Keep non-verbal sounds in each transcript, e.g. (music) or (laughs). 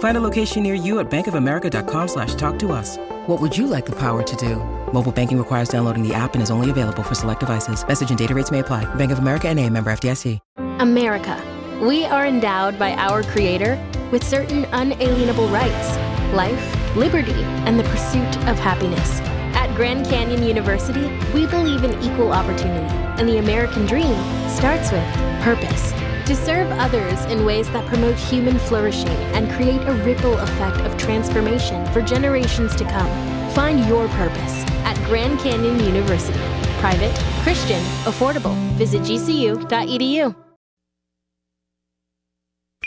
Find a location near you at bankofamerica.com slash talk to us. What would you like the power to do? Mobile banking requires downloading the app and is only available for select devices. Message and data rates may apply. Bank of America and a member FDIC. America. We are endowed by our Creator with certain unalienable rights life, liberty, and the pursuit of happiness. At Grand Canyon University, we believe in equal opportunity, and the American dream starts with purpose. To serve others in ways that promote human flourishing and create a ripple effect of transformation for generations to come. Find your purpose at Grand Canyon University. Private, Christian, affordable. Visit gcu.edu.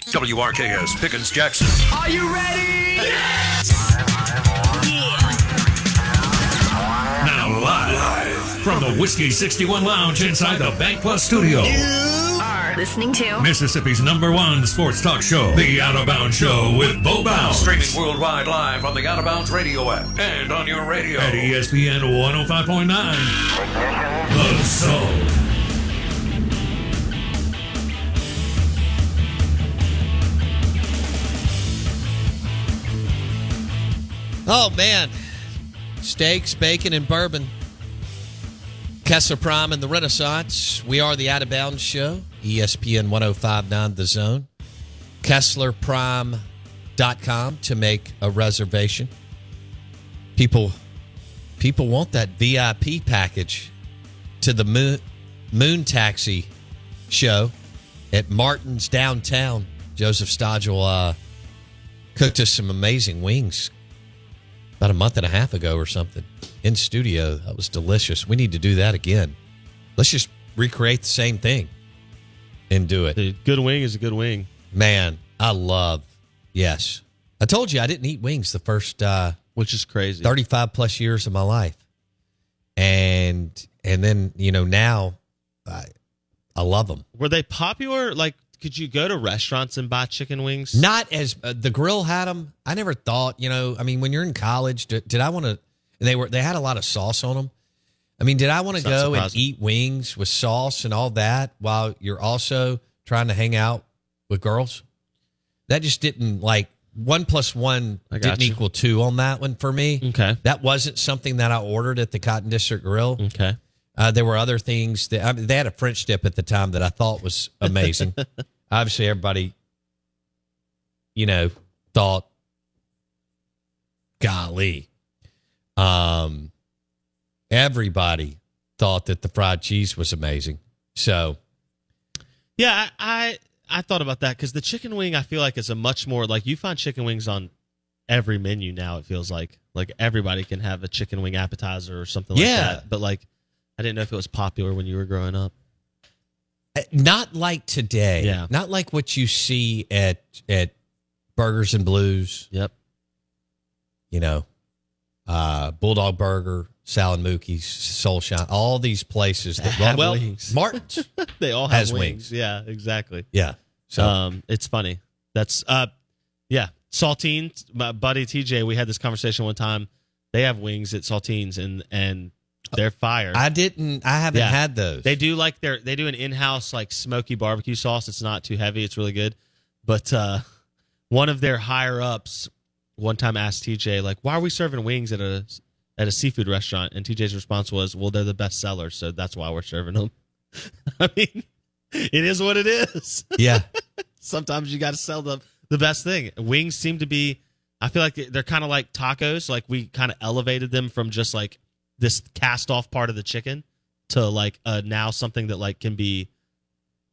WRKS Pickens Jackson. Are you ready? Now live from the Whiskey 61 Lounge inside the Bank Plus studio. Are listening to Mississippi's number one sports talk show, The Out of Bounds Show with Bo Bounds. Streaming worldwide live on the Out of Bounds radio app and on your radio at ESPN 105.9. The Soul. Oh man, steaks, bacon, and bourbon. Kessler Prime and the Renaissance. We are the Out of Bounds Show. ESPN 1059 The Zone. KesslerPrime.com to make a reservation. People people want that VIP package to the moon, moon taxi show at Martin's downtown. Joseph Stodgel uh, cooked us some amazing wings about a month and a half ago or something in studio. That was delicious. We need to do that again. Let's just recreate the same thing and do it. A good wing is a good wing. Man, I love. Yes, I told you I didn't eat wings the first uh, which is crazy. thirty-five plus years of my life, and and then you know now, I I love them. Were they popular? Like, could you go to restaurants and buy chicken wings? Not as uh, the grill had them. I never thought, you know. I mean, when you're in college, did, did I want to? They were they had a lot of sauce on them. I mean, did I want to go and eat wings with sauce and all that while you're also trying to hang out with girls? That just didn't like one plus one didn't you. equal two on that one for me. Okay. That wasn't something that I ordered at the Cotton District Grill. Okay. Uh, there were other things that I mean, they had a French dip at the time that I thought was amazing. (laughs) Obviously, everybody, you know, thought, golly, um, everybody thought that the fried cheese was amazing. So, Yeah, I I, I thought about that because the chicken wing I feel like is a much more like you find chicken wings on every menu now. It feels like like everybody can have a chicken wing appetizer or something like Yeah. that. But like, I didn't know if it was popular when you were growing up. uh, not like today. Yeah. Not like what you see at at Burgers and Blues. Yep. you know, uh, Bulldog Burger, Sal and Mookie's, Soul Shine, all these places that Have well, wings. (laughs) Martin's, they all have Has wings. wings. Yeah, exactly. yeah. So um, it's funny. That's uh, yeah. Saltines, my buddy TJ. We had this conversation one time. They have wings at Saltines, and and they're fire. I didn't, I haven't Yeah. had those. They do like their they do an in-house like smoky barbecue sauce. It's not too heavy. It's really good. But uh one of their higher ups one time I asked TJ like, "Why are we serving wings at a at a seafood restaurant?" And TJ's response was, "Well, they're the best sellers, so that's why we're serving them." (laughs) I mean, it is what it is. yeah. (laughs) Sometimes you got to sell the the best thing. Wings seem to be I feel like they're kind of like tacos, like we kind of elevated them from just like this cast off part of the chicken to like uh now something that like can be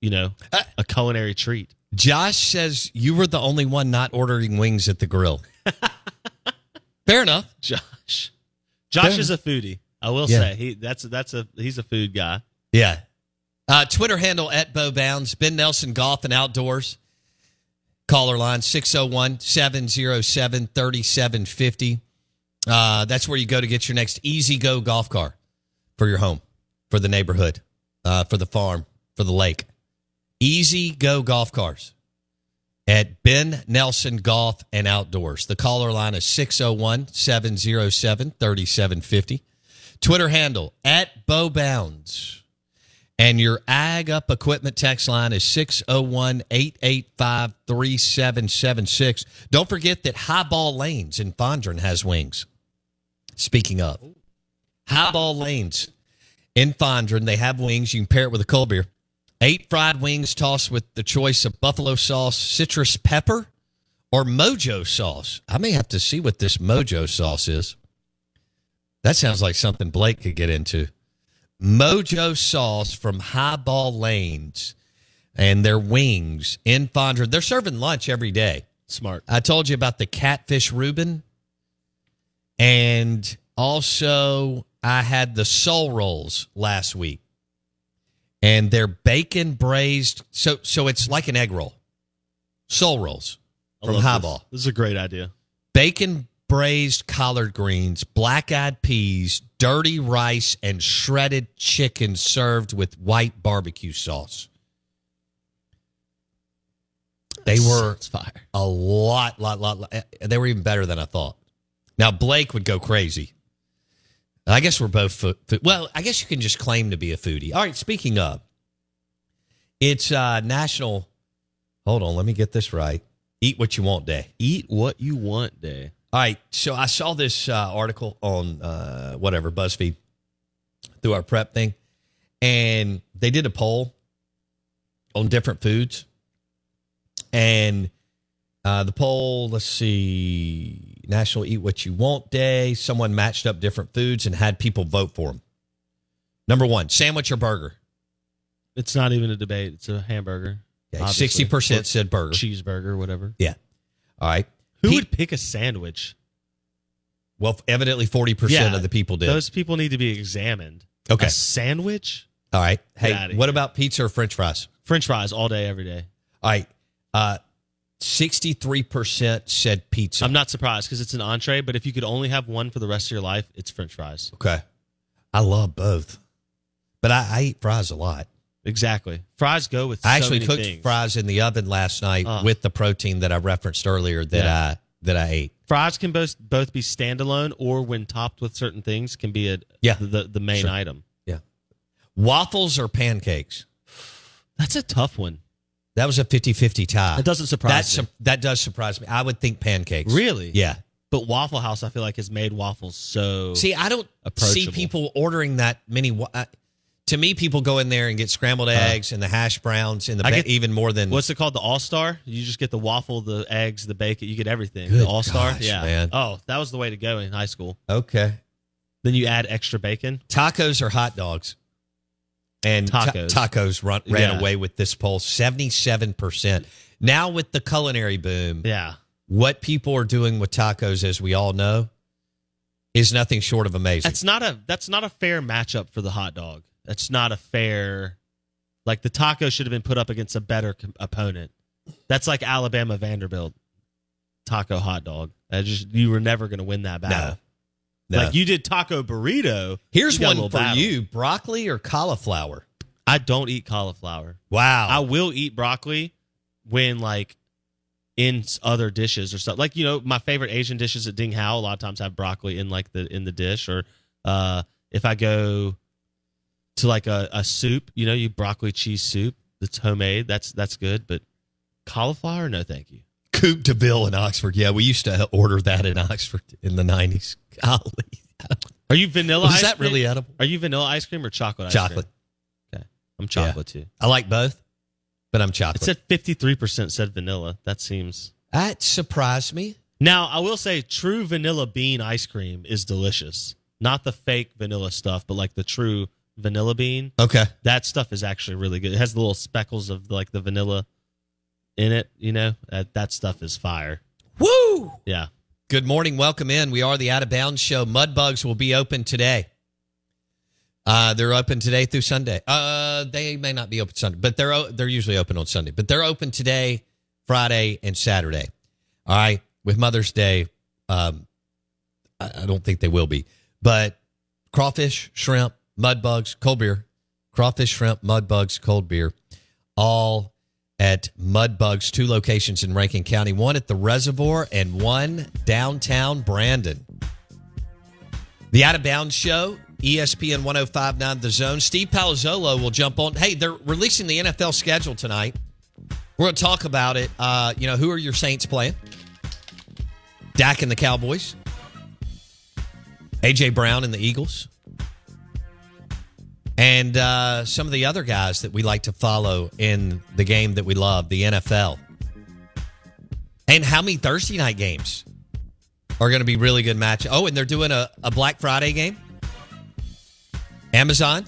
you know, Uh, a culinary treat. Josh says you were the only one not ordering wings at the grill. (laughs) Fair enough. Josh, Josh Fair is a foodie. I will Yeah. say he that's that's a he's a food guy. Yeah. Uh, Twitter handle at Bo Bounds. Ben Nelson Golf and Outdoors. Caller line 601 707 3750. Uh, That's where you go to get your next easy go golf car for your home, for the neighborhood, uh, for the farm, for the lake. Easy go golf cars at Ben Nelson Golf and Outdoors. The caller line is 601 707 3750. Twitter handle at Bo Bounds. And your Ag Up Equipment text line is 601 885 3776. Don't forget that Highball Lanes in Fondren has wings. Speaking of, Highball Lanes in Fondren, they have wings. You can pair it with a cold beer. Eight fried wings tossed with the choice of buffalo sauce, citrus pepper, or mojo sauce. I may have to see what this mojo sauce is. That sounds like something Blake could get into. Mojo sauce from Highball Lanes and their wings in Fondren. They're serving lunch every day. Smart. I told you about the catfish Reuben. And also, I had the soul rolls last week. And they're bacon braised. So, so it's like an egg roll. Soul rolls from love this. This is a great idea. bacon braised collard greens, black eyed peas, dirty rice, and shredded chicken served with white barbecue sauce. They were fire. a lot, lot, lot, lot. Eh, they were even better than I thought. Now, Blake would go crazy. I guess we're both, food, fo- well, I guess you can just claim to be a foodie. All right, speaking of, it's uh, National, hold on, let me get this right. Eat What You Want Day. Eat what you want day. All right. So I saw this uh, article on uh, whatever BuzzFeed through our prep thing, and they did a poll on different foods, and uh, the poll. Let's see, National Eat What You Want Day. Someone matched up different foods and had people vote for them. Number one, sandwich or burger. It's not even a debate. It's a hamburger. Sixty percent said burger. cheeseburger, whatever. Yeah. All right. Who Pe- would pick a sandwich? Well, evidently forty percent Yeah, of the people did. Those people need to be examined. Okay. A sandwich? All right. Hey, what here. about pizza or French fries? French fries all day, every day. All right. Uh, 63% said pizza. I'm not surprised because it's an entree, but if you could only have one for the rest of your life, it's French fries. okay. I love both. But I, I eat fries a lot. Exactly. Fries go with I so actually cooked things. fries in the oven last night Uh. with the protein that I referenced earlier that Yeah. I that I ate. Fries can both both be standalone or when topped with certain things can be a Yeah. the the main Sure. item. Yeah. Waffles or pancakes? That's a tough one. That was a 50-50 tie. That doesn't surprise That's me. su- that does surprise me. I would think pancakes. Really? Yeah. But Waffle House, I feel like has made waffles so. See, I don't see people ordering that many. wa- uh, to me, people go in there and get scrambled eggs and the hash browns and the ba- get- even more than what's it called? The All Star. You just get the waffle, the eggs, the bacon. You get everything. Good the All Star. Yeah. man. Oh, that was the way to go in high school. okay. Then you add extra bacon. Tacos or hot dogs? And ta- Tacos. tacos run, ran Yeah. away with this poll. Seventy-seven percent. Now with the culinary boom, Yeah. what people are doing with tacos, as we all know, is nothing short of amazing. That's not a that's not a fair matchup for the hot dog. That's not a fair. Like the taco should have been put up against a better opponent. That's like Alabama Vanderbilt taco hot dog. I just you were never going to win that battle. no. Like you did taco burrito. Here's you got a one for battle. you: broccoli or cauliflower. I don't eat cauliflower. Wow. I will eat broccoli when like in other dishes or stuff. Like you know, my favorite Asian dishes at Ding Hao a lot of times have broccoli in like the in the dish. Or uh, if I go to like a, a soup, you know, you broccoli cheese soup that's homemade. That's that's good. But cauliflower, no, thank you. Coupe de Ville in Oxford. Yeah, we used to order that in Oxford in the nineties. (laughs) Golly, Are you vanilla? ice that cream? really edible? Are you vanilla ice cream or chocolate? Ice Chocolate. Okay, I'm chocolate too. I like both, but I'm It chocolate. said 53 percent said vanilla. That seems. that surprised me. Now, I will say true vanilla bean ice cream is delicious. Not the fake vanilla stuff, but like the true vanilla bean. Okay. That stuff is actually really good. It has the little speckles of like the vanilla in it. You know that that stuff is fire. Woo! Yeah. Good morning. Welcome in. We are the Out of Bounds Show. Mudbugs will be open today. Uh, they're open today through Sunday. Uh, they may not be open Sunday, but they're they're usually open on Sunday. But they're open today, Friday, and Saturday. All right. With Mother's Day, um, I, I don't think they will be. But crawfish, shrimp, mud bugs, cold beer, crawfish, shrimp, mud bugs, cold beer, all at Mudbugs, two locations in Rankin County, one at the Reservoir and one downtown Brandon. The Out of Bounds Show, ESPN 1059 The Zone. Steve Palazzolo will jump on. Hey, they're releasing the NFL schedule tonight. We're going to talk about it. Uh, you know, who are your Saints playing? Dak and the Cowboys. AJ Brown and the Eagles. And uh, some of the other guys that we like to follow in the game that we love, the NFL. And how many Thursday night games are going to be really good match? Oh, and they're doing a, a Black Friday game. Amazon.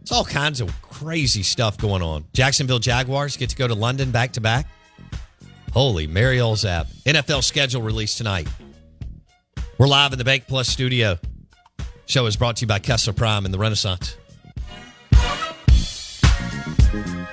It's all kinds of crazy stuff going on. Jacksonville Jaguars get to go to London back to back. Holy Mary Olzap. NFL schedule released tonight. We're live in the Bank Plus studio. Show is brought to you by Kessler Prime and the Renaissance. I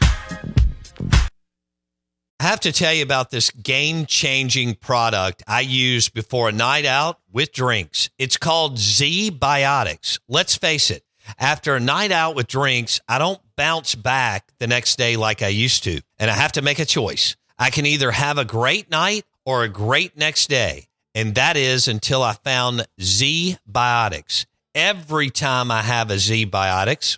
have to tell you about this game changing product I use before a night out with drinks. It's called ZBiotics. Let's face it, after a night out with drinks, I don't bounce back the next day like I used to, and I have to make a choice. I can either have a great night or a great next day, and that is until I found Z Biotics. Every time I have a Z Biotics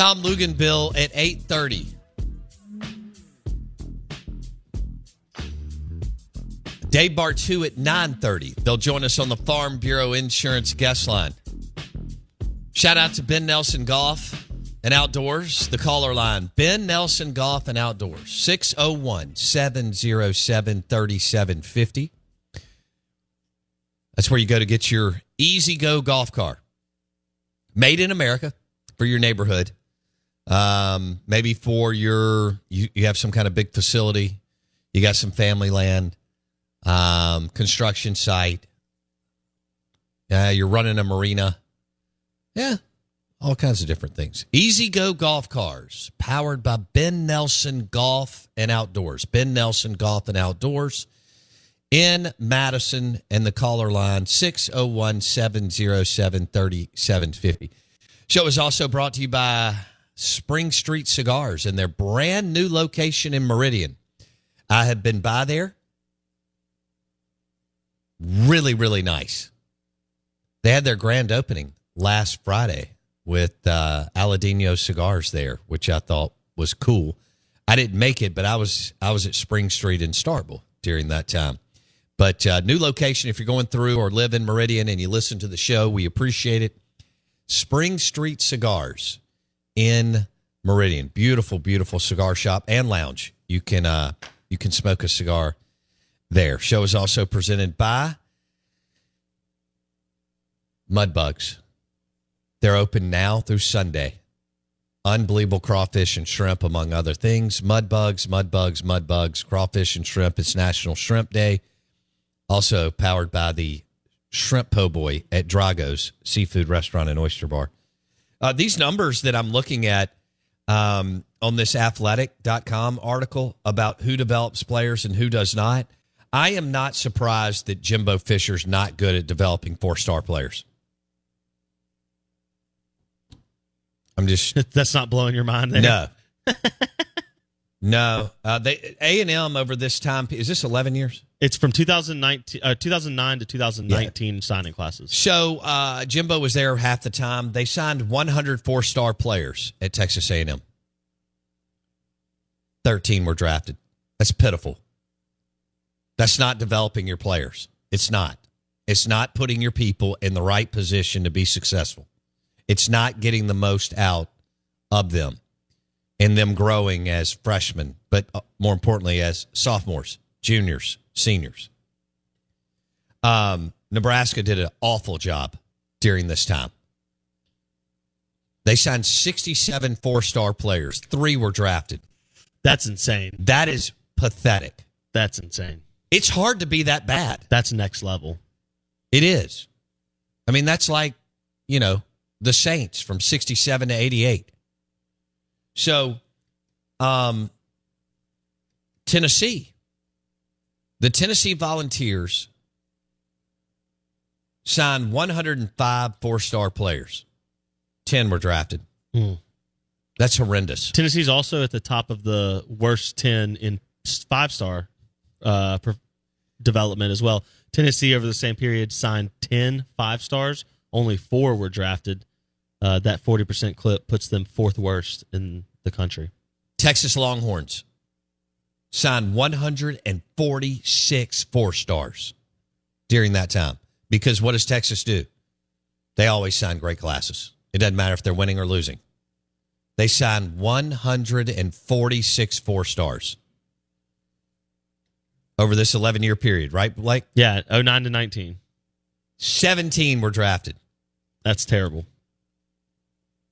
Tom Luginbill at 8:30. Dave Bartoo at 9:30. They'll join us on the Farm Bureau Insurance guest line. Shout out to Ben Nelson Golf and Outdoors, the caller line. Ben Nelson Golf and Outdoors, 601 707 3750. That's where you go to get your easy go golf car. Made in America for your neighborhood. Um, maybe for your, you, you have some kind of big facility, you got some family land, um, construction site, uh, you're running a marina. Yeah, all kinds of different things. Easy Go Golf Cars, powered by Ben Nelson Golf and Outdoors. Ben Nelson Golf and Outdoors in Madison and the caller line 601 707 3750. Show is also brought to you by Spring Street Cigars and their brand new location in Meridian. I have been by there. Really, really nice. They had their grand opening last Friday with uh, Aladino Cigars there, which I thought was cool. I didn't make it, but I was I was at Spring Street in Starkville during that time. But uh, new location, if you're going through or live in Meridian and you listen to the show, we appreciate it. Spring Street Cigars in Meridian, beautiful, beautiful cigar shop and lounge. You can uh, you can smoke a cigar there. Show is also presented by Mudbugs. They're open now through Sunday. Unbelievable crawfish and shrimp, among other things. Mud bugs, mud bugs, mud bugs, crawfish and shrimp. It's National Shrimp Day. Also powered by the Shrimp Po' Boy at Drago's Seafood Restaurant and Oyster Bar. Uh, these numbers that I'm looking at um, on this athletic.com article about who develops players and who does not, I am not surprised that Jimbo Fisher's not good at developing four star players. I'm just (laughs) That's not blowing your mind there. no, (laughs) no. Uh, they A and M over this time is this 11 years? It's from 2019, uh, 2009 to 2019 signing classes. So uh, Jimbo was there half the time. They signed 104 star players at Texas A&M. 13 were drafted. That's pitiful. That's not developing your players. It's not. It's not putting your people in the right position to be successful. It's not getting the most out of them and them growing as freshmen, but uh, more importantly, as sophomores, juniors, seniors. Um, Nebraska did an awful job during this time. They signed 67 four star players, three were drafted. That's insane. That is pathetic. That's insane. It's hard to be that bad. That's next level. It is. I mean, that's like, you know, the Saints from 67 to 88. So, um, Tennessee, the Tennessee Volunteers signed 105 four star players, 10 were drafted. Hmm. That's horrendous. Tennessee's also at the top of the worst 10 in five star uh, development as well. Tennessee, over the same period, signed 10 five stars. Only four were drafted. Uh, that 40% clip puts them fourth worst in the country. Texas Longhorns signed 146 four stars during that time. Because what does Texas do? They always sign great classes. It doesn't matter if they're winning or losing. They signed 146 four stars over this 11 year period, right? Like Yeah, 09 to 19. 17 were drafted. That's terrible.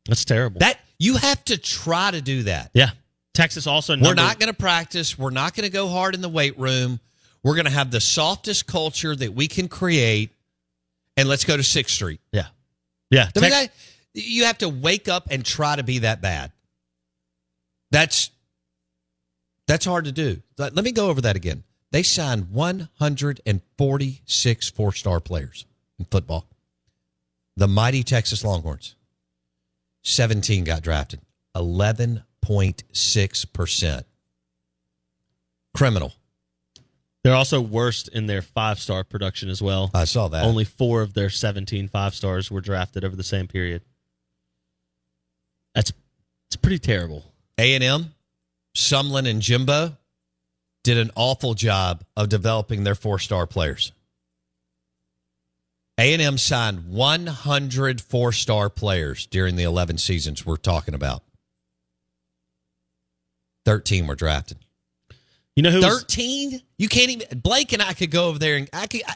That's terrible. That you have to try to do that. yeah. Texas also We're not going to practice. We're not going to go hard in the weight room. We're going to have the softest culture that we can create. And let's go to Sixth Street. Yeah. Yeah. I mean, that, you have to wake up and try to be that bad. That's that's hard to do. Let, let me go over that again. They signed 146 four-star players in football. The mighty Texas Longhorns. 17 got drafted. 11.6%. Criminal. They're also worst in their five star production as well. I saw that. Only four of their 17 five stars were drafted over the same period. That's it's pretty terrible. A&M, Sumlin, and Jimbo did an awful job of developing their four-star players. A&M signed 100 four-star players during the 11 seasons we're talking about. 13 were drafted. You know who? was- 13? You can't even Blake and I could go over there and I could I,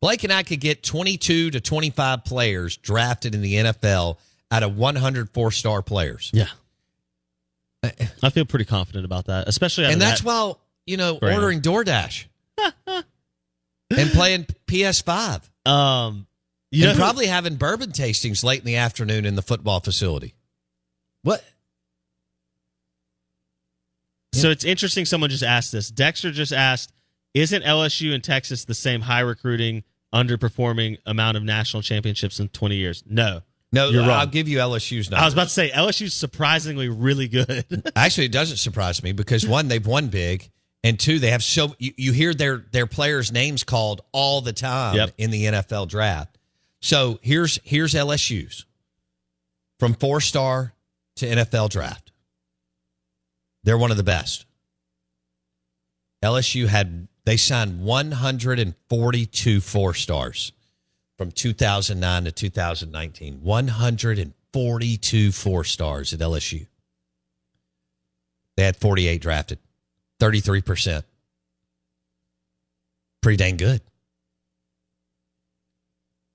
Blake and I could get 22 to 25 players drafted in the NFL out of 100 four-star players. yeah. Uh, I feel pretty confident about that, especially and that's that. while you know ordering DoorDash (laughs) and playing PS5 um, you know and who- probably having bourbon tastings late in the afternoon in the football facility. What? So it's interesting. Someone just asked this. Dexter just asked, "Isn't LSU and Texas the same high recruiting, underperforming amount of national championships in 20 years?" No, No, You're wrong. I'll give you LSU's numbers. I was about to say LSU's surprisingly really good. (laughs) Actually, it doesn't surprise me because one, they've won big, and two, they have so you, you hear their their players' names called all the time Yep. in the NFL draft. So here's here's LSU's from four star to NFL draft. They're one of the best. LSU had they signed 142 four stars from 2009 to 2019. 142 four stars at LSU. They had 48 drafted, 33%. Pretty dang good.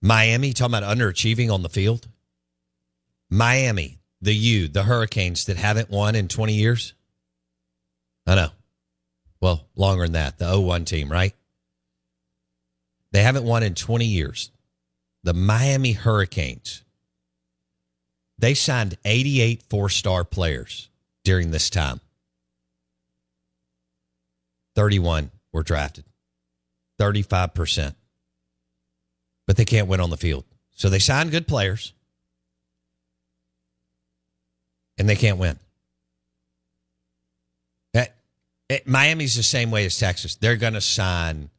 Miami, talking about underachieving on the field. Miami, the U, the Hurricanes that haven't won in 20 years. I know. Well, longer than that. The 01 team, right? They haven't won in 20 years. The Miami Hurricanes. They signed 88 four star players during this time. 31 were drafted, 35%. But they can't win on the field. So they sign good players and they can't win. That, it, Miami's the same way as Texas. They're going to sign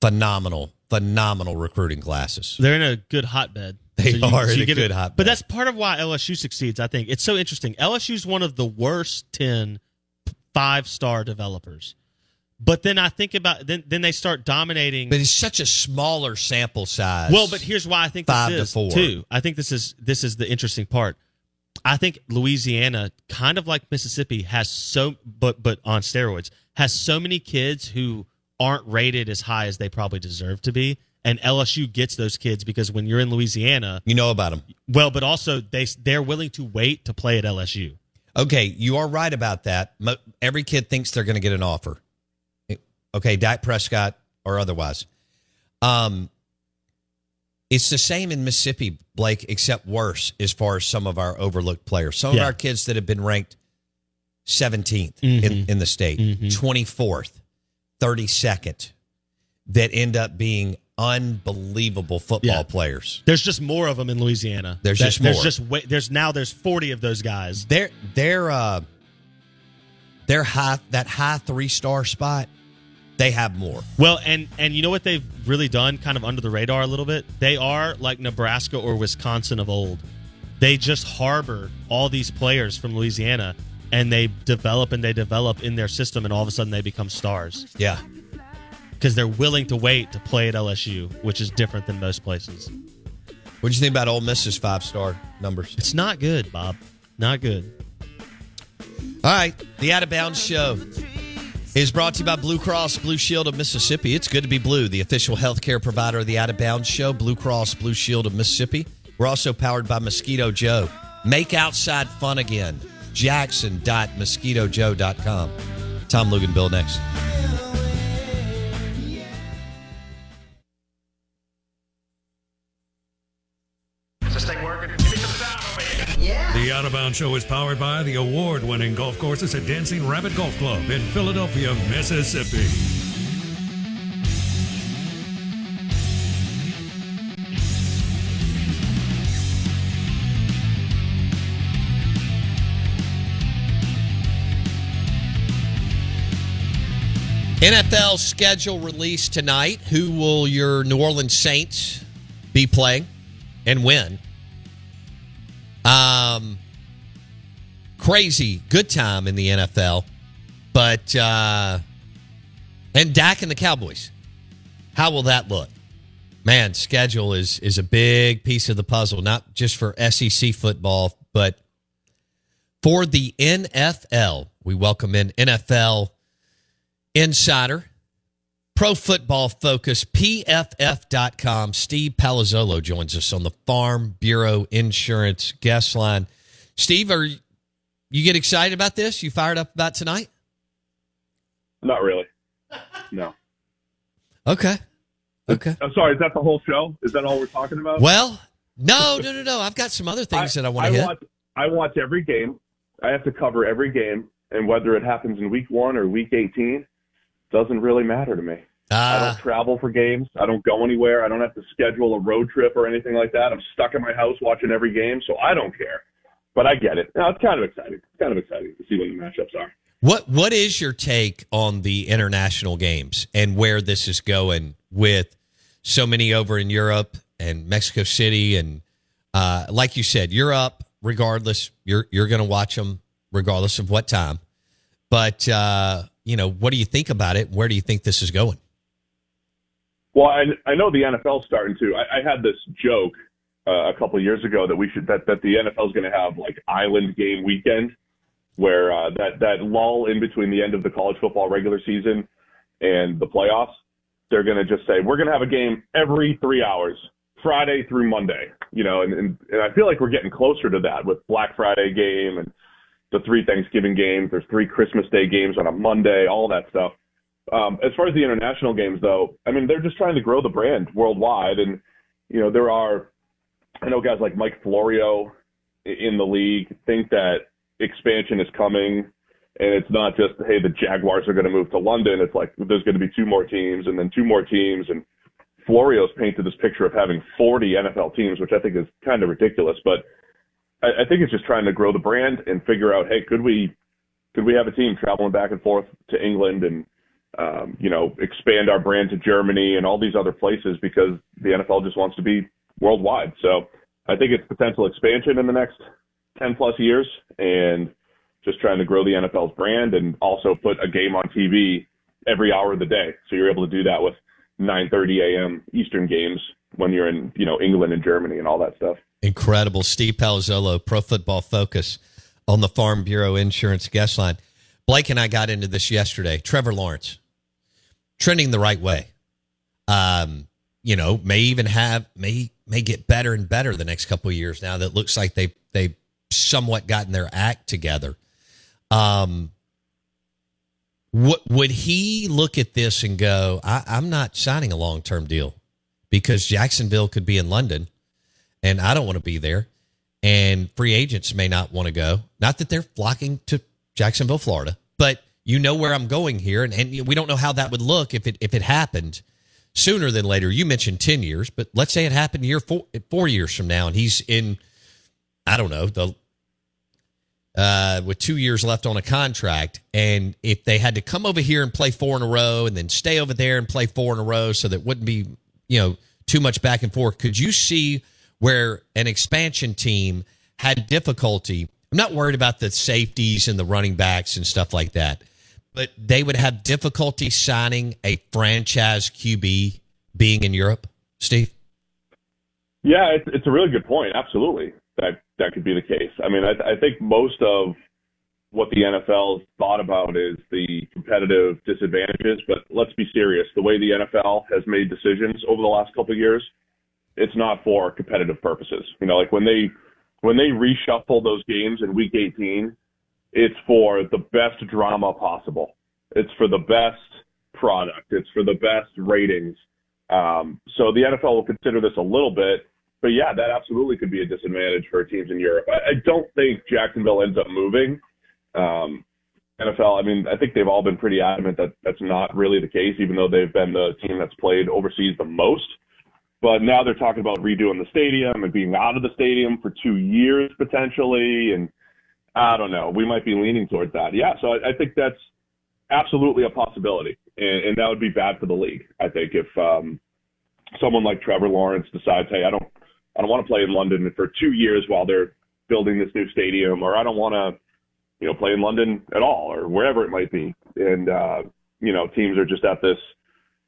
phenomenal, phenomenal recruiting classes. They're in a good hotbed. They you- are in you a good hotbed. But that's part of why LSU succeeds, I think. It's so interesting. LSU's one of the worst 10 five star developers. But then I think about then then they start dominating But it's such a smaller sample size. Well, but here's why I think this Five to four. too. I think this is this is the interesting part. I think Louisiana, kind of like Mississippi, has so but but on steroids, has so many kids who aren't rated as high as they probably deserve to be. And LSU gets those kids because when you're in Louisiana, you know about them. well, but also they they're willing to wait to play at LSU. Okay, you are right about that. Every kid thinks they're going to get an offer. Okay, Dak Prescott or otherwise. Um, it's the same in Mississippi, Blake, except worse as far as some of our overlooked players. Some Yeah. of our kids that have been ranked 17th Mm-hmm. in, in the state, 24th, 32nd, that end up being unbelievable football Yeah. players. There's just more of them in Louisiana. There's That- just There's more. just wa- there's now there's 40 of those guys. They're they're uh they're high that high three star spot. They have more. Well, and and you know what they've really done, kind of under the radar a little bit. They are like Nebraska or Wisconsin of old. They just harbor all these players from Louisiana, and they develop and they develop in their system, and all of a sudden they become stars Yeah. Because they're willing to wait to play at LSU, which is different than most places. What do you think about Ole Miss's five star numbers? It's not good, Bob. Not good. All right. The Out of Bounds Show is brought to you by Blue Cross Blue Shield of Mississippi. It's good to be blue, the official healthcare provider of the Out of Bounds Show, Blue Cross Blue Shield of Mississippi. We're also powered by Mosquito Joe. Make outside fun again. Jackson.mosquitojoe.com. Tom Luginbill next. Show is powered by the award winning golf courses at Dancing Rabbit Golf Club in Philadelphia, Mississippi. NFL schedule released tonight. Who will your New Orleans Saints be playing and when? Um, crazy good time in the NFL, but uh, and Dak and the Cowboys. How will that look? Man, schedule is is a big piece of the puzzle, not just for SEC football, but for the NFL. We welcome in NFL insider, pro football focus, PFF.com. Steve Palazzolo joins us on the Farm Bureau Insurance guest line. Steve, are you get excited about this? You fired up about tonight? Not really. No. Okay. Okay. I'm sorry. Is that the whole show? Is that all we're talking about? Well, no, no, no, no. I've got some other things that I want to hit. watch, I watch every game. I have to cover every game, and whether it happens in week one or week 18 doesn't really matter to me. I Uh, don't travel for games. I don't go anywhere. I don't have to schedule a road trip or anything like that. I'm stuck in my house watching every game, so I don't care. But I get it. Now, it's kind of exciting. It's kind of exciting to see what the matchups are. What What is your take on the international games and where this is going with so many over in Europe and Mexico City and uh, like you said, you're up regardless. You're you're going to watch them regardless of what time. But uh, you know, what do you think about it? Where do you think this is going? Well, I, I know the NFL's starting to. I, I had this joke uh, a couple of years ago that we should that that the NFL's going to have like island game weekend, where uh, that that lull in between the end of the college football regular season and the playoffs, they're going to just say we're going to have a game every three hours Friday through Monday, you know, and, and, and I feel like we're getting closer to that with Black Friday game and the three Thanksgiving games. There's three Christmas Day games on a Monday, all that stuff. Um, as far as the international games, though, I mean, they're just trying to grow the brand worldwide. And, you know, there are, I know guys like Mike Florio in the league think that expansion is coming. And it's not just, hey, the Jaguars are going to move to London. It's like there's going to be two more teams and then two more teams. And Florio's painted this picture of having 40 NFL teams, which I think is kind of ridiculous. But I, I think it's just trying to grow the brand and figure out, hey, could we could we have a team traveling back and forth to England and um, you know expand our brand to Germany and all these other places because the NFL just wants to be worldwide. So I think it's potential expansion in the next 10 plus years and just trying to grow the NFL's brand and also put a game on TV every hour of the day. So you're able to do that with 9:30 a.m. Eastern games when you're in you know England and Germany and all that stuff. Incredible, Steve Palazzolo, Pro Football Focus on the Farm Bureau Insurance guest line. Blake and I got into this yesterday. Trevor Lawrence trending the right way. Um, you know, may even have may may get better and better the next couple of years. Now that looks like they they somewhat gotten their act together. Um, what, would he look at this and go, I, I'm not signing a long term deal because Jacksonville could be in London and I don't want to be there. And free agents may not want to go. Not that they're flocking to Jacksonville, Florida, but you know where I'm going here. And, and we don't know how that would look if it if it happened sooner than later. You mentioned 10 years, but let's say it happened year four, four years from now and he's in, I don't know, the uh, with two years left on a contract. And if they had to come over here and play four in a row and then stay over there and play four in a row so that wouldn't be, you know, too much back and forth, could you see where an expansion team had difficulty? I'm not worried about the safeties and the running backs and stuff like that, but they would have difficulty signing a franchise QB being in Europe, Steve? Yeah, it's, it's a really good point. Absolutely that that could be the case. I mean, I, I think most of what the NFL thought about is the competitive disadvantages. But let's be serious. The way the NFL has made decisions over the last couple of years, it's not for competitive purposes. You know, like when they when they reshuffle those games in Week 18, it's for the best drama possible. It's for the best product. It's for the best ratings. Um, so the NFL will consider this a little bit but yeah, that absolutely could be a disadvantage for teams in Europe. I, I don't think Jacksonville ends up moving. Um, NFL, I mean, I think they've all been pretty adamant that that's not really the case, even though they've been the team that's played overseas the most. But now they're talking about redoing the stadium and being out of the stadium for two years potentially. And I don't know, we might be leaning towards that. Yeah, so I, I think that's absolutely a possibility. And, and that would be bad for the league, I think, if um, someone like Trevor Lawrence decides, hey, I don't I don't want to play in London for two years while they're building this new stadium, or I don't want to, you know, play in London at all, or wherever it might be. And uh, you know, teams are just at this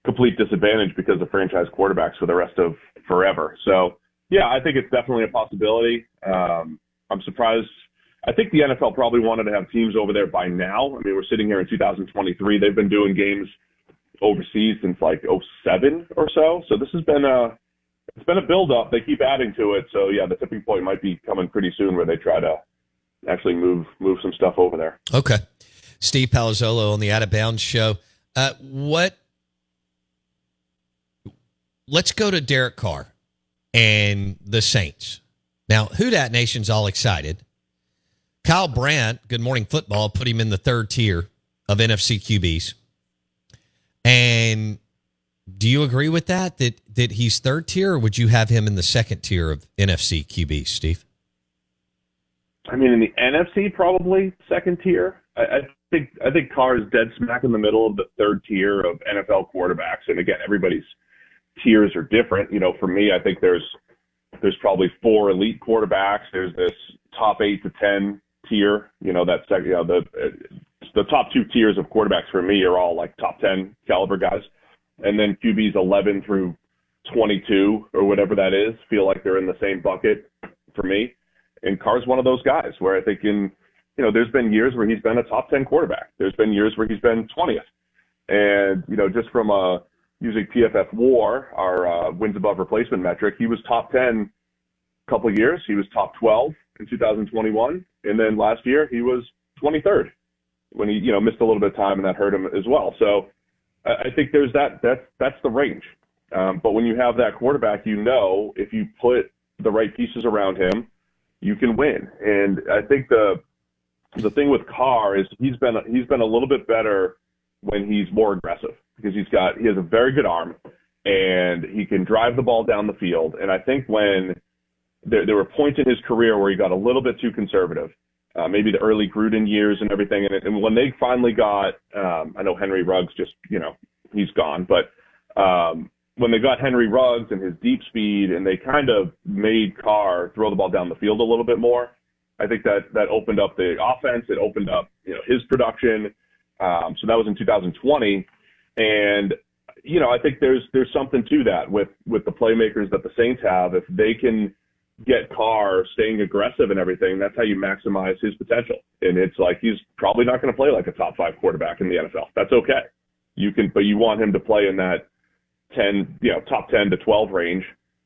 complete disadvantage because of franchise quarterbacks for the rest of forever. So yeah, I think it's definitely a possibility. Um, I'm surprised. I think the NFL probably wanted to have teams over there by now. I mean, we're sitting here in 2023. They've been doing games overseas since like 07 or so. So this has been a it's been a build up. They keep adding to it. So yeah, the tipping point might be coming pretty soon where they try to actually move move some stuff over there. Okay. Steve Palazzolo on the Out of Bounds show. Uh, what? Let's go to Derek Carr and the Saints. Now, Who Dat Nation's all excited. Kyle Brandt, Good Morning Football, put him in the third tier of NFC QBs. And do you agree with that? That that he's third tier, or would you have him in the second tier of NFC QB, Steve? I mean, in the NFC, probably second tier. I, I think I think Carr is dead smack in the middle of the third tier of NFL quarterbacks. And again, everybody's tiers are different. You know, for me, I think there's there's probably four elite quarterbacks. There's this top eight to ten tier. You know, that second, you know, the the top two tiers of quarterbacks for me are all like top ten caliber guys and then QBs 11 through 22 or whatever that is feel like they're in the same bucket for me. And Carr's one of those guys where I think in, you know, there's been years where he's been a top 10 quarterback. There's been years where he's been 20th. And, you know, just from a using PFF WAR, our uh, wins above replacement metric, he was top 10 a couple years. He was top 12 in 2021, and then last year he was 23rd when he you know missed a little bit of time and that hurt him as well. So I think there's that that's that's the range. Um, but when you have that quarterback, you know if you put the right pieces around him, you can win. And I think the the thing with Carr is he's been he's been a little bit better when he's more aggressive because he's got he has a very good arm and he can drive the ball down the field. And I think when there, there were points in his career where he got a little bit too conservative, uh, maybe the early Gruden years and everything. And, and when they finally got, um, I know Henry Ruggs just, you know, he's gone, but um, when they got Henry Ruggs and his deep speed and they kind of made Carr throw the ball down the field a little bit more, I think that that opened up the offense. It opened up, you know, his production. Um, so that was in 2020, and you know, I think there's there's something to that with with the playmakers that the Saints have. If they can get Carr staying aggressive and everything, that's how you maximize his potential. And it's like he's probably not going to play like a top five quarterback in the NFL. That's okay. You can, but you want him to play in that 10, you know, top 10 to 12 range.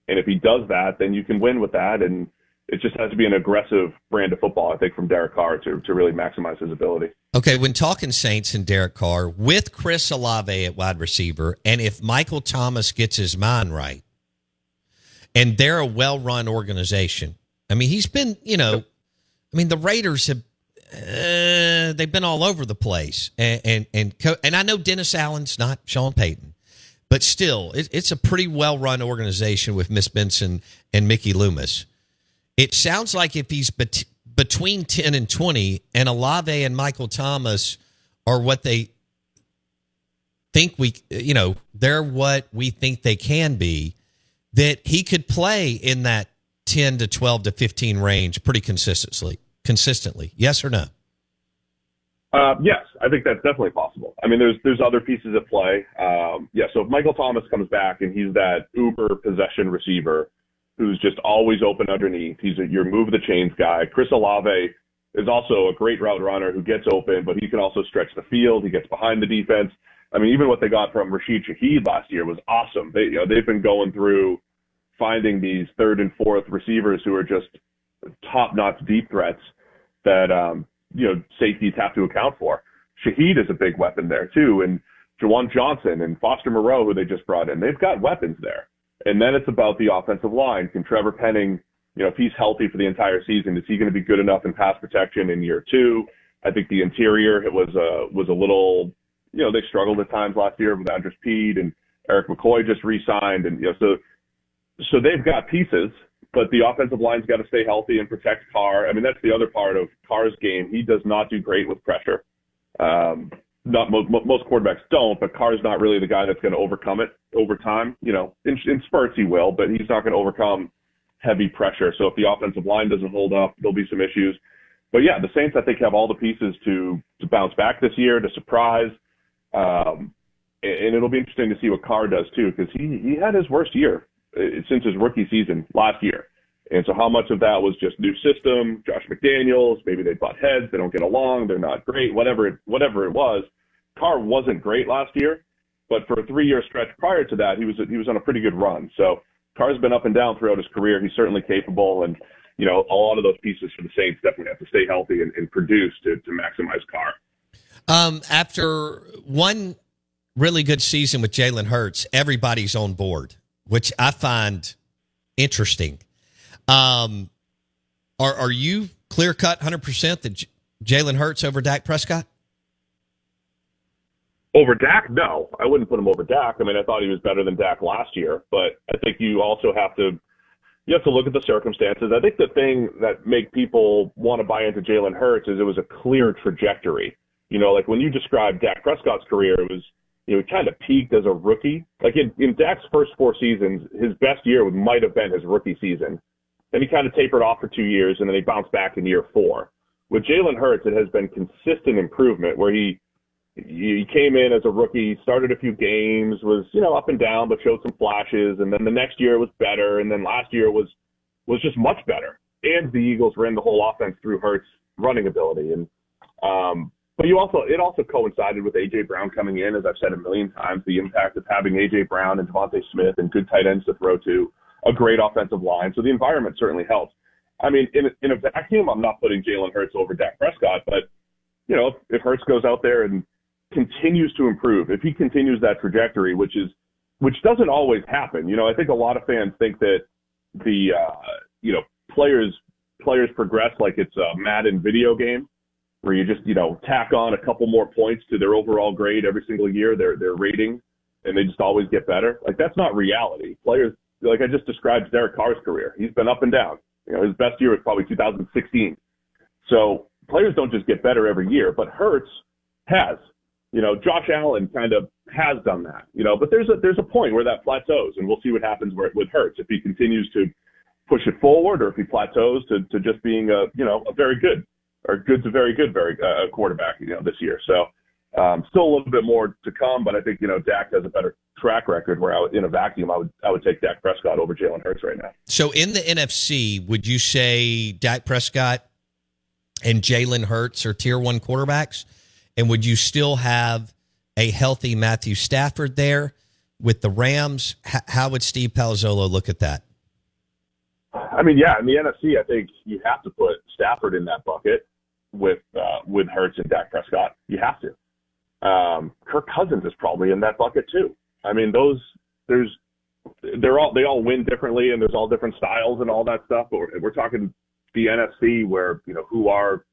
And if he does that, then you can win with that. And it just has to be an aggressive brand of football, I think, from Derek Carr to, to really maximize his ability. Okay, when talking Saints and Derek Carr with Chris Olave at wide receiver, and if Michael Thomas gets his mind right, and they're a well-run organization. I mean, he's been, you know, I mean, the Raiders have uh, they've been all over the place, and and and, and I know Dennis Allen's not Sean Payton, but still, it, it's a pretty well-run organization with Miss Benson and Mickey Loomis. It sounds like if he's bet- between ten and twenty, and Olave and Michael Thomas are what they think we, you know, they're what we think they can be that he could play in that 10 to 12 to 15 range pretty consistently consistently. Yes or no? Uh, yes i think that's definitely possible. I mean there's there's other pieces at play. Um, yeah so if michael thomas comes back and he's that uber possession receiver who's just always open underneath he's a, your move the chains guy. Chris olave is also a great route runner who gets open but he can also stretch the field. He gets behind the defense. I mean, even what they got from Rashid Shaheed last year was awesome. They, you know, they've been going through finding these third and fourth receivers who are just top-notch deep threats that um, you know safeties have to account for. Shaheed is a big weapon there too, and Juwan Johnson and Foster Moreau, who they just brought in, they've got weapons there. And then it's about the offensive line. Can Trevor Penning, you know, if he's healthy for the entire season, is he going to be good enough in pass protection in year two? I think the interior it was a was a little, you know, they struggled at times last year with Andrus Peat and Erik McCoy just re-signed, and you know, so so they've got pieces, but the offensive line's got to stay healthy and protect Carr. I mean, that's the other part of Carr's game. He does not do great with pressure. Um, not most, most quarterbacks don't, but Carr's not really the guy that's going to overcome it over time. You know, in, in spurts he will, but he's not going to overcome heavy pressure. So if the offensive line doesn't hold up, there'll be some issues. But yeah, the Saints I think have all the pieces to to bounce back this year, to surprise. Um, and it'll be interesting to see what Carr does too, because he he had his worst year since his rookie season last year. And so how much of that was just new system, Josh McDaniels, maybe they butt heads, they don't get along, they're not great, whatever it, whatever it was. Carr wasn't great last year, but for a three-year stretch prior to that, he was he was on a pretty good run. So Carr's been up and down throughout his career. He's certainly capable, and you know a lot of those pieces for the Saints definitely have to stay healthy and, and produce to to maximize Carr. Um, after one really good season with Jalen Hurts, everybody's on board which I find interesting. Um, are are you clear cut hundred percent that J- Jalen Hurts over Dak Prescott? Over Dak, no, I wouldn't put him over Dak. I mean, I thought he was better than Dak last year, but I think you also have to you have to look at the circumstances. I think the thing that make people want to buy into Jalen Hurts is it was a clear trajectory. You know, like when you described Dak Prescott's career, it was you know, he kind of peaked as a rookie. Like in, in Dak's first four seasons, his best year might have been his rookie season. Then he kind of tapered off for two years, and then he bounced back in year four. With Jalen Hurts, it has been consistent improvement where he he came in as a rookie, started a few games, was you know up and down, but showed some flashes, and then the next year was better, and then last year was was just much better. And the Eagles ran the whole offense through Hurts' running ability, and um, but you also it also coincided with AJ Brown coming in, as I've said a million times, the impact of having AJ Brown and DeVonta Smith and good tight ends to throw to, a great offensive line. So the environment certainly helps. I mean, in in a vacuum, I'm not putting Jalen Hurts over Dak Prescott, but you know, if, if Hurts goes out there and continues to improve, if he continues that trajectory, which is which doesn't always happen. You know, I think a lot of fans think that the uh, you know players players progress like it's a Madden video game where you just you know tack on a couple more points to their overall grade every single year, their their rating, and they just always get better. Like that's not reality. Players like I just described Derek Carr's career. He's been up and down. You know, his best year was probably 2016. So players don't just get better every year, but Hurts has. You know, Josh Allen kind of has done that. You know, but there's a there's a point where that plateaus, and we'll see what happens where, with Hurts if he continues to push it forward or if he plateaus to, to just being a you know a very good or good to very good very uh, quarterback you know this year. So um, still a little bit more to come, but I think you know Dak has a better track record. Where I would, in a vacuum, I would I would take Dak Prescott over Jalen Hurts right now. So in the NFC, would you say Dak Prescott and Jalen Hurts are tier one quarterbacks, and would you still have a healthy Matthew Stafford there with the Rams? H- how would Steve Palazzolo look at that? I mean, yeah, in the NFC, I think you have to put Stafford in that bucket with uh, with Hurts and Dak Prescott. You have to. Um, Kirk Cousins is probably in that bucket too. I mean, those there's they're all they all win differently, and there's all different styles and all that stuff. But we're, we're talking the NFC, where you know who are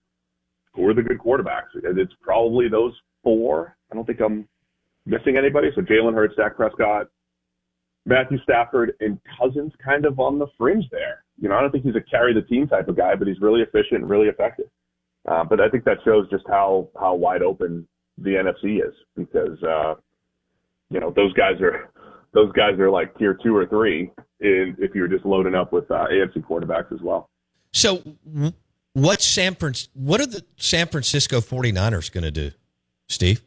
who are the good quarterbacks. It's probably those four. I don't think I'm missing anybody. So Jalen Hurts, Dak Prescott, Matthew Stafford, and Cousins kind of on the fringe there. You know, I don't think he's a carry the team type of guy, but he's really efficient and really effective. Uh, but I think that shows just how how wide open the NFC is because uh, you know those guys are those guys are like tier two or three in, if you're just loading up with uh, AFC quarterbacks as well. So what's San Fran, what are the San Francisco 49ers going to do, Steve?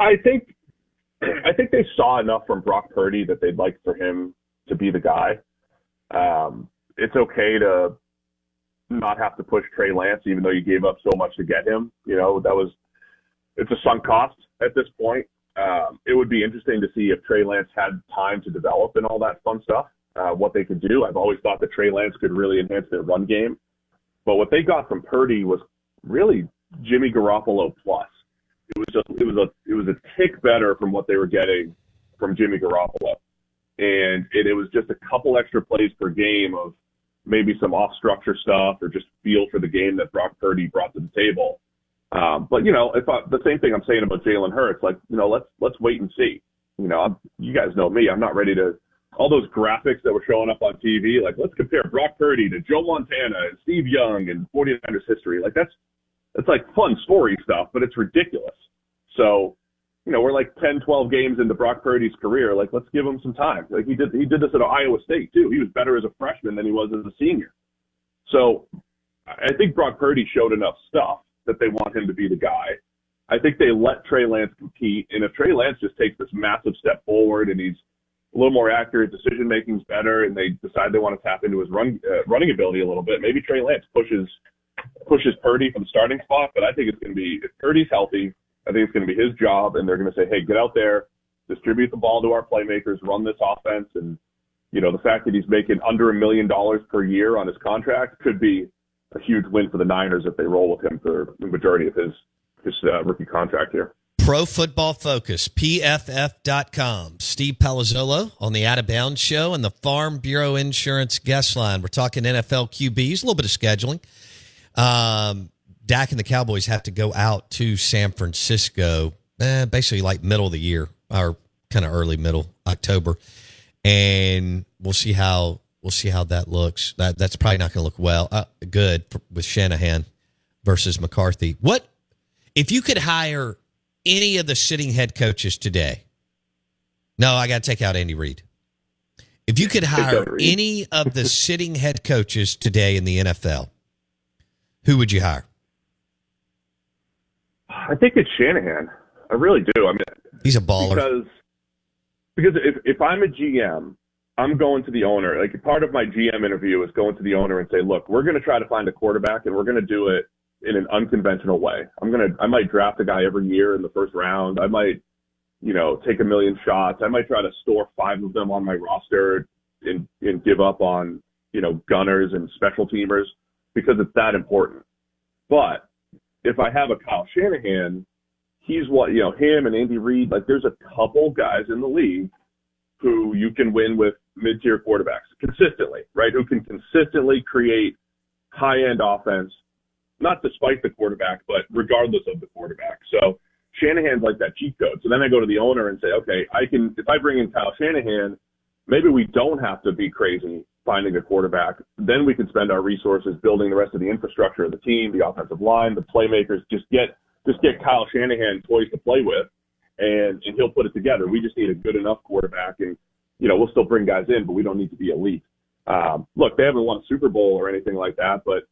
I think I think they saw enough from Brock Purdy that they'd like for him to be the guy. Um, it's okay to not have to push Trey Lance, even though you gave up so much to get him. You know, that was it's a sunk cost at this point. Um, it would be interesting to see if Trey Lance had time to develop and all that fun stuff. Uh, what they could do. I've always thought that Trey Lance could really enhance their run game, but what they got from Purdy was really Jimmy Garoppolo plus. It was just it was a it was a tick better from what they were getting from Jimmy Garoppolo, and it, it was just a couple extra plays per game of maybe some off structure stuff or just feel for the game that Brock Purdy brought to the table. Um, but you know, if I, the same thing I'm saying about Jalen Hurts, like you know, let's let's wait and see. You know, I'm, you guys know me. I'm not ready to all those graphics that were showing up on TV. Like let's compare Brock Purdy to Joe Montana and Steve Young and 49ers history. Like that's that's like fun story stuff, but it's ridiculous. So, you know, we're like 10, 12 games into Brock Purdy's career. Like let's give him some time. Like he did he did this at Iowa State too. He was better as a freshman than he was as a senior. So I think Brock Purdy showed enough stuff that they want him to be the guy. I think they let Trey Lance compete, and if Trey Lance just takes this massive step forward and he's a little more accurate, decision making's better, and they decide they want to tap into his run uh, running ability a little bit, maybe Trey Lance pushes pushes Purdy from the starting spot. But I think it's going to be if Purdy's healthy, I think it's going to be his job, and they're going to say, hey, get out there, distribute the ball to our playmakers, run this offense, and you know the fact that he's making under a million dollars per year on his contract could be a huge win for the Niners if they roll with him for the majority of his his uh, rookie contract here. Pro Football Focus, PFF.com. Steve Palazzolo on the Out of Bounds Show and the Farm Bureau Insurance Guest Line. We're talking NFL QBs, a little bit of scheduling. Um, Dak and the Cowboys have to go out to San Francisco, eh, basically like middle of the year or kind of early middle October, and we'll see how we'll see how that looks. That that's probably not going to look well, uh, good for, with Shanahan versus McCarthy. What if you could hire any of the sitting head coaches today? No, I got to take out Andy Reid. If you could hire any of the sitting head coaches today in the NFL, who would you hire? I think it's Shanahan. I really do. I mean, he's a baller because because if if I'm a GM I'm going to the owner. Like part of my GM interview is going to the owner and say, look, we're going to try to find a quarterback and we're going to do it in an unconventional way. I'm gonna I might draft a guy every year in the first round. I might, you know, take a million shots. I might try to store five of them on my roster and and give up on, you know, gunners and special teamers because it's that important. But if I have a Kyle Shanahan, he's what you know, him and Andy Reid, like there's a couple guys in the league who you can win with mid tier quarterbacks consistently, right? Who can consistently create high end offense not despite the quarterback, but regardless of the quarterback. So Shanahan's like that cheat code. So then I go to the owner and say, okay, I can if I bring in Kyle Shanahan, maybe we don't have to be crazy finding a quarterback. Then we can spend our resources building the rest of the infrastructure of the team, the offensive line, the playmakers. Just get just get Kyle Shanahan toys to play with, and and he'll put it together. We just need a good enough quarterback, and you know we'll still bring guys in, but we don't need to be elite. Um, look, they haven't won a Super Bowl or anything like that, but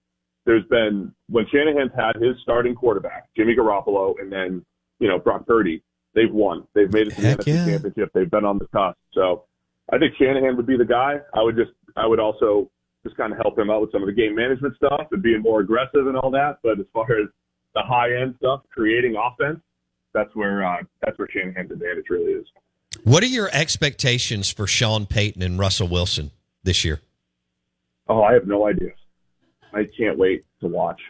there's been when Shanahan's had his starting quarterback, Jimmy Garoppolo, and then you know Brock Purdy. They've won. They've made it to the NFC yeah. Championship. They've been on the cusp. So I think Shanahan would be the guy. I would just I would also just kind of help him out with some of the game management stuff and being more aggressive and all that. But as far as the high end stuff, creating offense, that's where uh, that's where Shanahan's advantage really is. What are your expectations for Sean Payton and Russell Wilson this year? Oh, I have no idea. I can't wait to watch.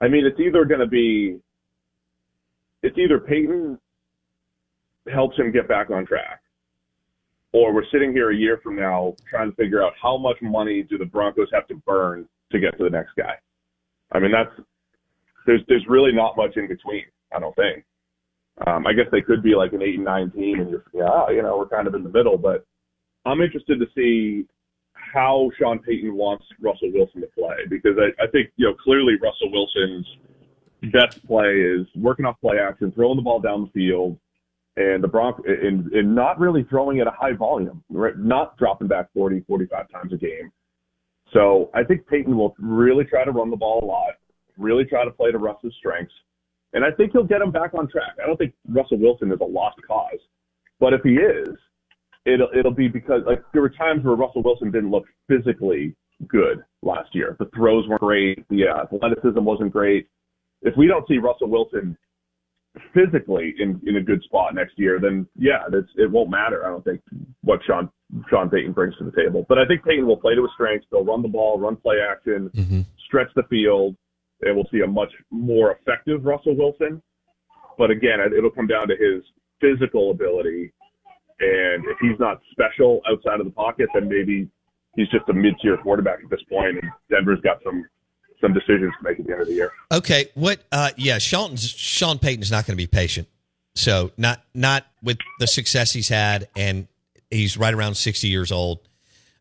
I mean, it's either going to be, it's either Payton helps him get back on track, or we're sitting here a year from now trying to figure out how much money do the Broncos have to burn to get to the next guy. I mean, that's there's there's really not much in between. I don't think. Um, I guess they could be like an eight and nine team, and you're yeah, you know, we're kind of in the middle. But I'm interested to see how Sean Payton wants Russell Wilson to play because I, I think you know clearly Russell Wilson's best play is working off play action, throwing the ball down the field, and the Bronx and, and not really throwing at a high volume, right? not dropping back 40, 45 times a game. So I think Payton will really try to run the ball a lot, really try to play to Russ's strengths, and I think he'll get him back on track. I don't think Russell Wilson is a lost cause, but if he is, it'll it'll be because like there were times where Russell Wilson didn't look physically good last year. The throws weren't great. The uh, athleticism wasn't great. If we don't see Russell Wilson physically in in a good spot next year, then yeah, that's it won't matter. I don't think what Sean Sean Payton brings to the table. But I think Payton will play to his strengths. They'll run the ball, run play action, mm-hmm. stretch the field, and we'll see a much more effective Russell Wilson. But again, it'll come down to his physical ability and if he's not special outside of the pocket, then maybe he's just a mid-tier quarterback at this point, and Denver's got some some decisions to make at the end of the year. Okay, what? Uh, yeah, Sean Sean Payton's not going to be patient. So not not with the success he's had, and he's right around sixty years old.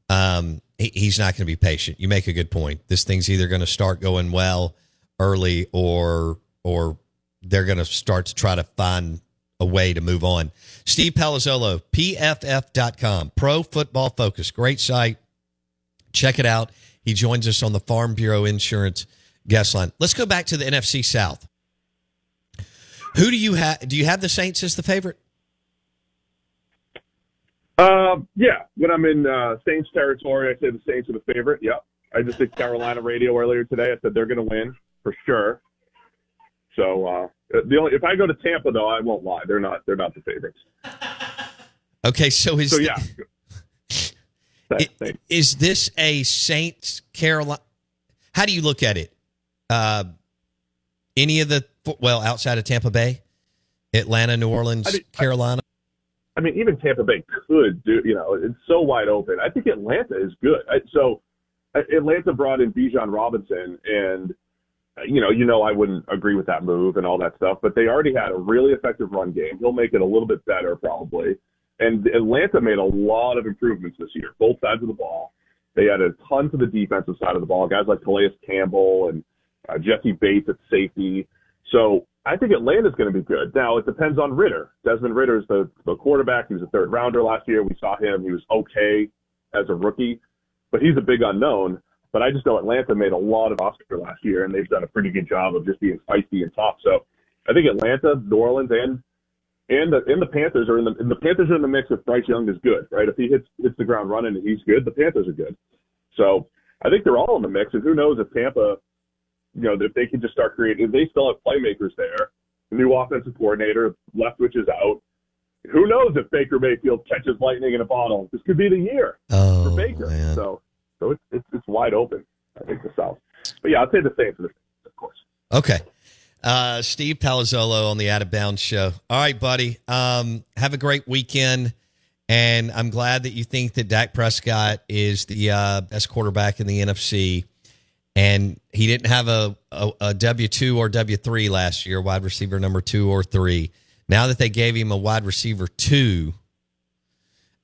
Um, he, he's not going to be patient. You make a good point. This thing's either going to start going well early, or or they're going to start to try to find a way to move on. Steve Palazzolo, PFF.com, Pro Football Focus. Great site. Check it out. He joins us on the Farm Bureau Insurance guest line. Let's go back to the NFC South. Who do you have? Do you have the Saints as the favorite? Uh, yeah. When I'm in uh, Saints territory, I say the Saints are the favorite. Yep. I just did Carolina radio earlier today. I said they're going to win for sure. So uh, the only if I go to Tampa though, I won't lie. They're not they're not the favorites. Okay, so is so yeah. The, is this a Saints Carolina? How do you look at it? Uh, any of the well outside of Tampa Bay, Atlanta, New Orleans, I mean, Carolina. I, I, mean, even Tampa Bay could do. You know, it's so wide open. I think Atlanta is good. I, so Atlanta brought in Bijan Robinson, and you know, you know, I wouldn't agree with that move and all that stuff, but they already had a really effective run game. He'll make it a little bit better probably. And Atlanta made a lot of improvements this year, both sides of the ball. They added a ton to the defensive side of the ball, guys like Calais Campbell and uh, Jessie Bates at safety. So I think Atlanta's going to be good. Now it depends on Ridder. Desmond Ridder is the, the quarterback. He was a third rounder last year. We saw him. He was okay as a rookie, but he's a big unknown. But I just know Atlanta made a lot of roster last year, and they've done a pretty good job of just being feisty and tough. So I think Atlanta, New Orleans, and and the and the Panthers are in the the Panthers are in the mix if Bryce Young is good, right? If he hits hits the ground running and he's good, the Panthers are good. So I think they're all in the mix, and who knows if Tampa you know, if they can just start creating, if they still have playmakers there, the new offensive coordinator, Leftwich is out. Who knows if Baker Mayfield catches lightning in a bottle? This could be the year Oh, for Baker. man. So, so it's, it's it's wide open. I think the South. But yeah, I'd say the same for the of course. Okay. Uh, Steve Palazzolo on the Out of Bounds show. All right, buddy. Um, have a great weekend. And I'm glad that you think that Dak Prescott is the uh, best quarterback in the NFC. And he didn't have a, a, a W2 or W3 last year, wide receiver number two or three. Now that they gave him a wide receiver two,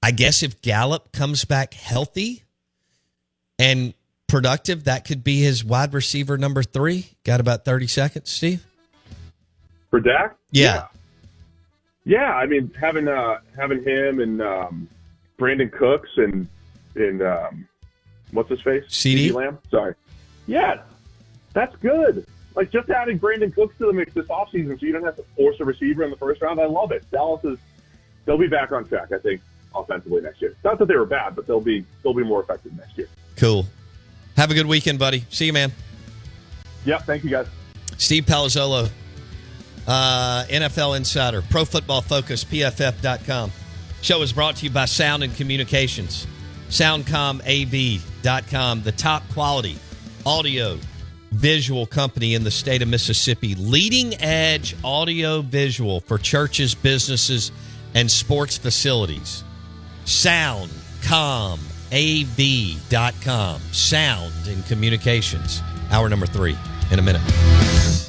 I guess if Gallup comes back healthy and productive, that could be his wide receiver number three. Got about 30 seconds, Steve? For Dak, Yeah. yeah. I mean, having uh, having him and um, Brandin Cooks and and um, what's his face, CD? Lamb. Sorry, yeah, that's good. Like just adding Brandin Cooks to the mix this offseason so you don't have to force a receiver in the first round. I love it. Dallas is they'll be back on track. I think offensively next year. Not that they were bad, but they'll be they'll be more effective next year. Cool. Have a good weekend, buddy. See you, man. Yep. Thank you guys. Steve Palazzolo, uh, NFL Insider, Pro Football Focus, PFF.com. Show is brought to you by Sound and Communications, SoundcomAV.com, the top quality audio visual company in the state of Mississippi, leading edge audio visual for churches, businesses, and sports facilities. SoundcomAV.com, Sound and Communications. Hour number three in a minute.